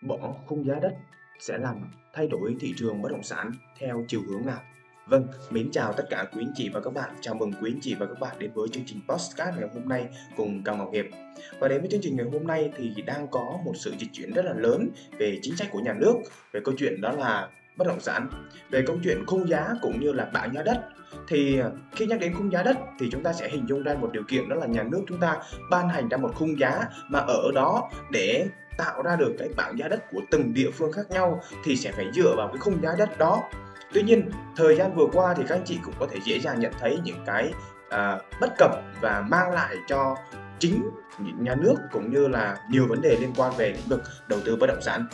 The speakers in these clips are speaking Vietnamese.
Bỏ khung giá đất sẽ làm thay đổi thị trường bất động sản theo chiều hướng nào? Vâng, mến chào tất cả quý anh chị và các bạn. Chào mừng quý anh chị và các bạn đến với chương trình Postcard ngày hôm nay cùng Cao Ngọc Hiệp. Và đến với chương trình ngày hôm nay thì đang có một sự dịch chuyển rất là lớn về chính sách của nhà nước, về câu chuyện đó là bất động sản, về câu chuyện khung giá cũng như là bảng giá đất. Thì à, khi nhắc đến khung giá đất thì chúng ta sẽ hình dung ra một điều kiện đó là nhà nước chúng ta ban hành ra một khung giá mà ở đó để tạo ra được cái bảng giá đất của từng địa phương khác nhau thì sẽ phải dựa vào cái khung giá đất đó. Tuy nhiên thời gian vừa qua thì các anh chị cũng có thể dễ dàng nhận thấy những cái à, bất cập và mang lại cho chính nhà nước cũng như là nhiều vấn đề liên quan về lĩnh vực đầu tư bất động sản.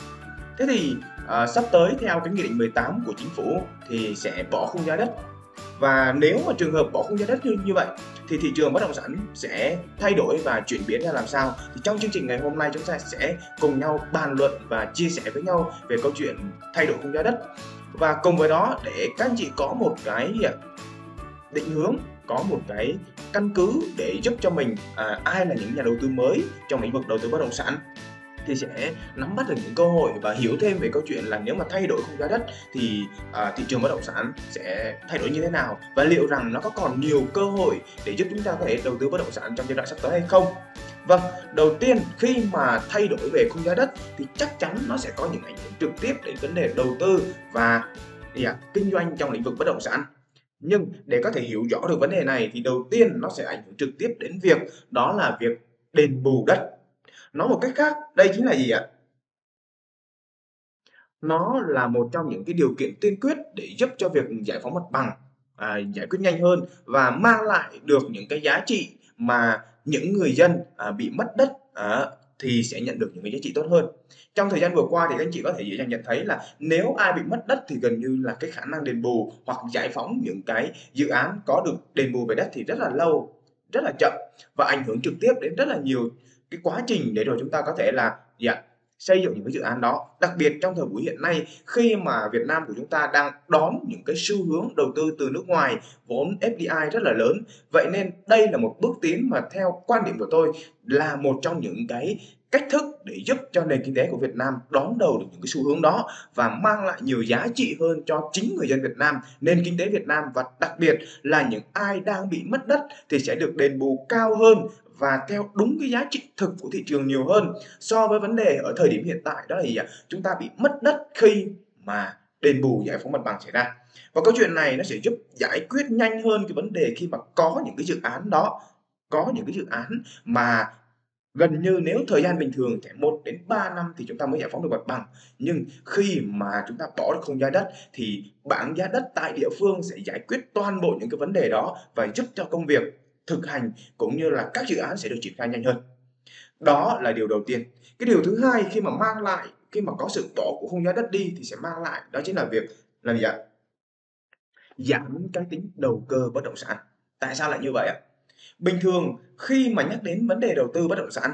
Thế thì à, sắp tới theo cái nghị định 18 của chính phủ thì sẽ bỏ khung giá đất. Và nếu mà trường hợp bỏ khung giá đất như, như vậy thì thị trường bất động sản sẽ thay đổi và chuyển biến ra làm sao? Thì trong chương trình ngày hôm nay chúng ta sẽ cùng nhau bàn luận và chia sẻ với nhau về câu chuyện thay đổi khung giá đất. Và cùng với đó để các anh chị có một cái định hướng có một cái căn cứ để giúp cho mình à, ai là những nhà đầu tư mới trong lĩnh vực đầu tư bất động sản thì sẽ nắm bắt được những cơ hội và hiểu thêm về câu chuyện là nếu mà thay đổi khung giá đất thì à, thị trường bất động sản sẽ thay đổi như thế nào và liệu rằng nó có còn nhiều cơ hội để giúp chúng ta có thể đầu tư bất động sản trong giai đoạn sắp tới hay không Vâng, đầu tiên khi mà thay đổi về khung giá đất thì chắc chắn nó sẽ có những ảnh hưởng trực tiếp đến vấn đề đầu tư và yeah, kinh doanh trong lĩnh vực bất động sản. Nhưng để có thể hiểu rõ được vấn đề này thì đầu tiên nó sẽ ảnh hưởng trực tiếp đến việc đó là việc đền bù đất nói một cách khác đây chính là gì ạ? Nó là một trong những cái điều kiện tiên quyết để giúp cho việc giải phóng mặt bằng à, giải quyết nhanh hơn và mang lại được những cái giá trị mà những người dân à, bị mất đất à, thì sẽ nhận được những cái giá trị tốt hơn. Trong thời gian vừa qua thì các anh chị có thể dễ dàng nhận thấy là nếu ai bị mất đất thì gần như là cái khả năng đền bù hoặc giải phóng những cái dự án có được đền bù về đất thì rất là lâu rất là chậm và ảnh hưởng trực tiếp đến rất là nhiều cái quá trình để rồi chúng ta có thể là gì ạ xây dựng những cái dự án đó. Đặc biệt trong thời buổi hiện nay khi mà Việt Nam của chúng ta đang đón những cái xu hướng đầu tư từ nước ngoài vốn FDI rất là lớn. Vậy nên đây là một bước tiến mà theo quan điểm của tôi là một trong những cái cách thức để giúp cho nền kinh tế của Việt Nam đón đầu được những cái xu hướng đó và mang lại nhiều giá trị hơn cho chính người dân Việt Nam, nền kinh tế Việt Nam và đặc biệt là những ai đang bị mất đất thì sẽ được đền bù cao hơn và theo đúng cái giá trị thực của thị trường nhiều hơn so với vấn đề ở thời điểm hiện tại đó là gì ạ? Chúng ta bị mất đất khi mà đền bù giải phóng mặt bằng xảy ra. Và câu chuyện này nó sẽ giúp giải quyết nhanh hơn cái vấn đề khi mà có những cái dự án đó, có những cái dự án mà gần như nếu thời gian bình thường thì 1 đến 3 năm thì chúng ta mới giải phóng được mặt bằng nhưng khi mà chúng ta bỏ được không giá đất thì bảng giá đất tại địa phương sẽ giải quyết toàn bộ những cái vấn đề đó và giúp cho công việc thực hành cũng như là các dự án sẽ được triển khai nhanh hơn. Đó là điều đầu tiên. Cái điều thứ hai, khi mà mang lại, khi mà có sự bỏ của không giá đất đi thì sẽ mang lại, đó chính là việc là gì ạ? Giảm cái tính đầu cơ bất động sản. Tại sao lại như vậy ạ? Bình thường, khi mà nhắc đến vấn đề đầu tư bất động sản,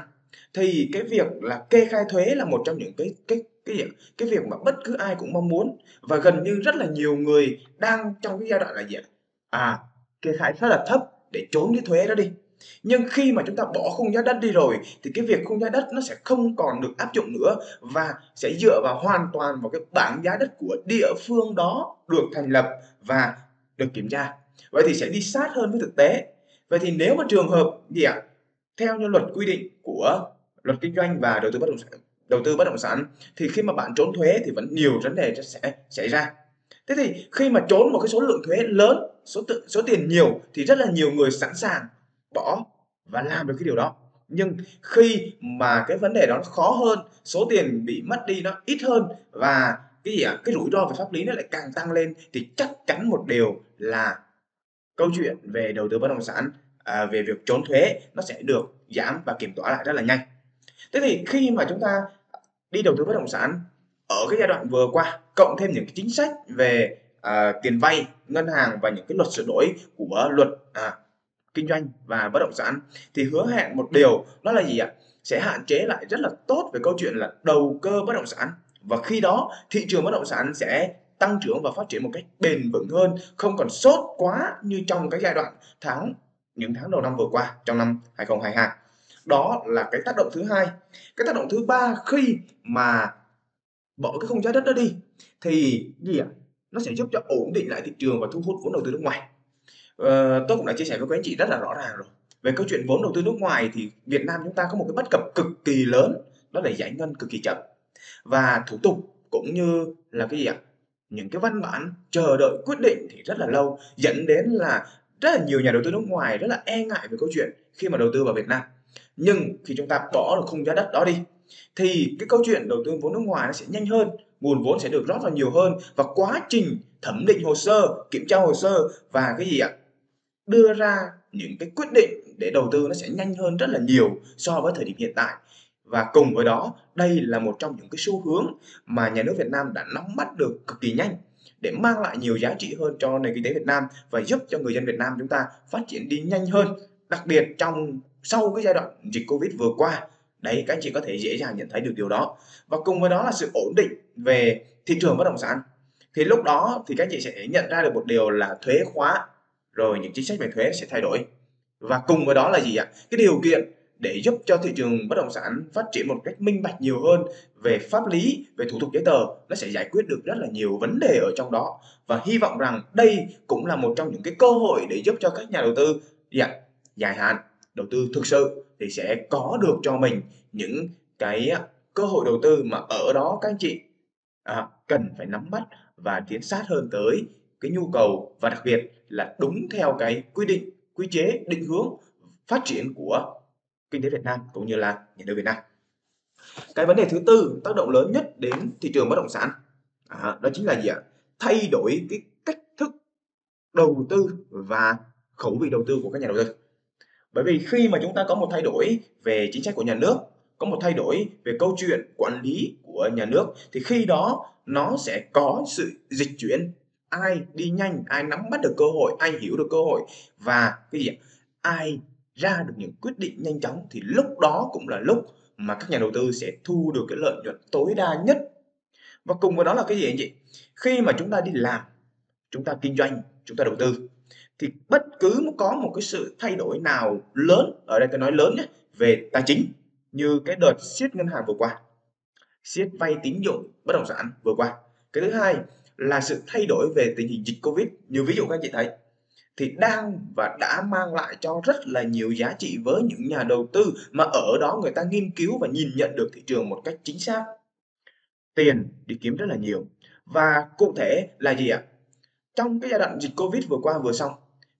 thì cái việc là kê khai thuế là một trong những cái cái cái gì cái việc mà bất cứ ai cũng mong muốn và gần như rất là nhiều người đang trong cái giai đoạn là gì ạ? À kê khai rất là thấp để trốn cái thuế đó đi. Nhưng khi mà chúng ta bỏ khung giá đất đi rồi, thì cái việc khung giá đất nó sẽ không còn được áp dụng nữa và sẽ dựa vào hoàn toàn vào cái bảng giá đất của địa phương đó được thành lập và được kiểm tra. Vậy thì sẽ đi sát hơn với thực tế. Vậy thì nếu mà trường hợp gì ạ? Theo như luật quy định của luật kinh doanh và đầu tư bất động sản, đầu tư bất động sản, thì khi mà bạn trốn thuế thì vẫn nhiều vấn đề sẽ xảy ra. Thế thì khi mà trốn một cái số lượng thuế lớn số tự, số tiền nhiều thì rất là nhiều người sẵn sàng bỏ và làm được cái điều đó. Nhưng khi mà cái vấn đề đó nó khó hơn số tiền bị mất đi nó ít hơn và cái gì ạ? Cái rủi ro về pháp lý nó lại càng tăng lên thì chắc chắn một điều là câu chuyện về đầu tư bất động sản à, về việc trốn thuế nó sẽ được giảm và kiểm tỏa lại rất là nhanh. Thế thì khi mà chúng ta đi đầu tư bất động sản ở cái giai đoạn vừa qua cộng thêm những cái chính sách về à, tiền vay ngân hàng và những cái luật sửa đổi của luật à, kinh doanh và bất động sản. Thì hứa hẹn một điều đó là gì ạ? Sẽ hạn chế lại rất là tốt về câu chuyện là đầu cơ bất động sản. Và khi đó thị trường bất động sản sẽ tăng trưởng và phát triển một cách bền vững hơn không còn sốt quá như trong cái giai đoạn tháng những tháng đầu năm vừa qua trong năm 2022 đó là cái tác động thứ hai. Cái tác động thứ ba khi mà bỏ cái khung giá đất đó đi thì gì ạ? Nó sẽ giúp cho ổn định lại thị trường và thu hút vốn đầu tư nước ngoài. à, tôi cũng đã chia sẻ với các anh chị rất là rõ ràng rồi. Về câu chuyện vốn đầu tư nước ngoài thì Việt Nam chúng ta có một cái bất cập cực kỳ lớn đó là giải ngân cực kỳ chậm và thủ tục cũng như là cái gì ạ? Những cái văn bản chờ đợi quyết định thì rất là lâu dẫn đến là rất là nhiều nhà đầu tư nước ngoài rất là e ngại về câu chuyện khi mà đầu tư vào Việt Nam. Nhưng khi chúng ta bỏ được khung giá đất đó đi thì cái câu chuyện đầu tư vốn nước ngoài nó sẽ nhanh hơn, nguồn vốn sẽ được rót vào nhiều hơn và quá trình thẩm định hồ sơ, kiểm tra hồ sơ và cái gì ạ? Đưa ra những cái quyết định để đầu tư nó sẽ nhanh hơn rất là nhiều so với thời điểm hiện tại. Và cùng với đó, đây là một trong những cái xu hướng mà nhà nước Việt Nam đã nắm bắt được cực kỳ nhanh để mang lại nhiều giá trị hơn cho nền kinh tế Việt Nam và giúp cho người dân Việt Nam chúng ta phát triển đi nhanh hơn, đặc biệt trong sau cái giai đoạn dịch Covid vừa qua. Đấy, các anh chị có thể dễ dàng nhận thấy được điều đó. Và cùng với đó là sự ổn định về thị trường bất động sản. Thì lúc đó thì các chị sẽ nhận ra được một điều là thuế khóa rồi những chính sách về thuế sẽ thay đổi. Và cùng với đó là gì ạ? Cái điều kiện để giúp cho thị trường bất động sản phát triển một cách minh bạch nhiều hơn về pháp lý, về thủ tục giấy tờ, nó sẽ giải quyết được rất là nhiều vấn đề ở trong đó và hy vọng rằng đây cũng là một trong những cái cơ hội để giúp cho các nhà đầu tư dạ, dài hạn đầu tư thực sự thì sẽ có được cho mình những cái cơ hội đầu tư mà ở đó các anh chị à, cần phải nắm bắt và tiến sát hơn tới cái nhu cầu và đặc biệt là đúng theo cái quy định quy chế định hướng phát triển của kinh tế Việt Nam cũng như là nhà nước Việt Nam. Cái vấn đề thứ tư tác động lớn nhất đến thị trường bất động sản à, đó chính là gì ạ? Thay đổi cái cách thức đầu tư và khẩu vị đầu tư của các nhà đầu tư. Bởi vì khi mà chúng ta có một thay đổi về chính sách của nhà nước, có một thay đổi về câu chuyện quản lý của nhà nước thì khi đó nó sẽ có sự dịch chuyển. Ai đi nhanh, ai nắm bắt được cơ hội, ai hiểu được cơ hội và cái gì ai ra được những quyết định nhanh chóng thì lúc đó cũng là lúc mà các nhà đầu tư sẽ thu được cái lợi nhuận tối đa nhất. Và cùng với đó là cái gì anh chị? Khi mà chúng ta đi làm chúng ta kinh doanh chúng ta đầu tư thì bất cứ có một cái sự thay đổi nào lớn ở đây tôi nói lớn nhé về tài chính như cái đợt siết ngân hàng vừa qua, siết vay tín dụng bất động sản vừa qua cái thứ hai là sự thay đổi về tình hình dịch covid như ví dụ các anh chị thấy, thì đang và đã mang lại cho rất là nhiều giá trị với những nhà đầu tư mà ở đó người ta nghiên cứu và nhìn nhận được thị trường một cách chính xác. Tiền đi kiếm rất là nhiều. Và cụ thể là gì ạ? Trong cái giai đoạn dịch Covid vừa qua vừa xong,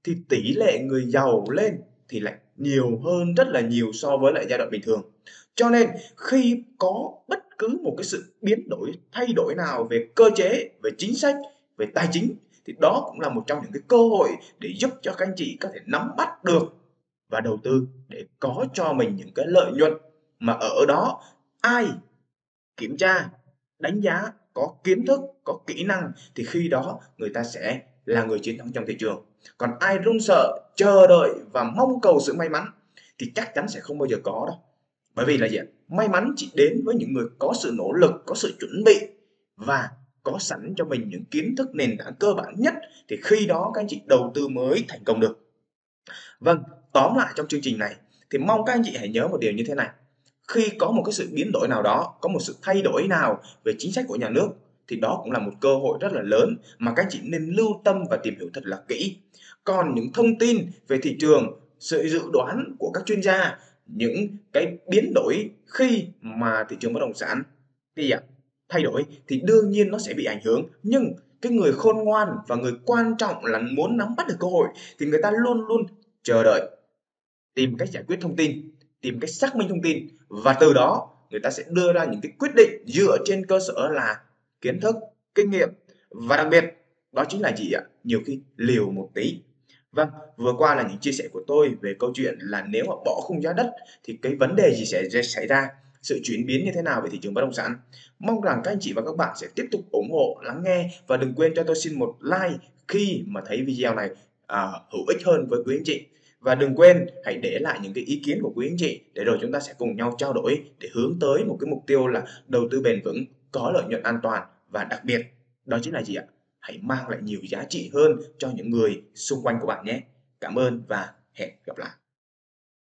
thì tỷ lệ người giàu lên thì lại nhiều hơn rất là nhiều so với lại giai đoạn bình thường. Cho nên khi có bất cứ một cái sự biến đổi, thay đổi nào về cơ chế, về chính sách, về tài chính thì đó cũng là một trong những cái cơ hội để giúp cho các anh chị có thể nắm bắt được và đầu tư để có cho mình những cái lợi nhuận mà ở đó ai kiểm tra đánh giá có kiến thức có kỹ năng thì khi đó người ta sẽ là người chiến thắng trong thị trường còn ai run sợ chờ đợi và mong cầu sự may mắn thì chắc chắn sẽ không bao giờ có đâu bởi vì là gì may mắn chỉ đến với những người có sự nỗ lực có sự chuẩn bị và có sẵn cho mình những kiến thức nền tảng cơ bản nhất thì khi đó các anh chị đầu tư mới thành công được. Vâng, tóm lại trong chương trình này thì mong các anh chị hãy nhớ một điều như thế này. Khi có một cái sự biến đổi nào đó, có một sự thay đổi nào về chính sách của nhà nước thì đó cũng là một cơ hội rất là lớn mà các chị nên lưu tâm và tìm hiểu thật là kỹ. Còn những thông tin về thị trường, sự dự đoán của các chuyên gia, những cái biến đổi khi mà thị trường bất động sản thì ạ, thay đổi thì đương nhiên nó sẽ bị ảnh hưởng nhưng cái người khôn ngoan và người quan trọng là muốn nắm bắt được cơ hội thì người ta luôn luôn chờ đợi tìm cách giải quyết thông tin tìm cách xác minh thông tin và từ đó người ta sẽ đưa ra những cái quyết định dựa trên cơ sở là kiến thức kinh nghiệm. Và đặc biệt đó chính là gì ạ? Nhiều khi liều một tí. Vâng vừa qua là những chia sẻ của tôi về câu chuyện là nếu mà bỏ khung giá đất thì cái vấn đề gì sẽ xảy ra? Sự chuyển biến như thế nào về thị trường bất động sản. Mong rằng các anh chị và các bạn sẽ tiếp tục ủng hộ, lắng nghe và đừng quên cho tôi xin một like khi mà thấy video này à, hữu ích hơn với quý anh chị. Và đừng quên hãy để lại những cái ý kiến của quý anh chị để rồi chúng ta sẽ cùng nhau trao đổi để hướng tới một cái mục tiêu là đầu tư bền vững, có lợi nhuận an toàn và đặc biệt, đó chính là gì ạ? Hãy mang lại nhiều giá trị hơn cho những người xung quanh của bạn nhé. Cảm ơn và hẹn gặp lại.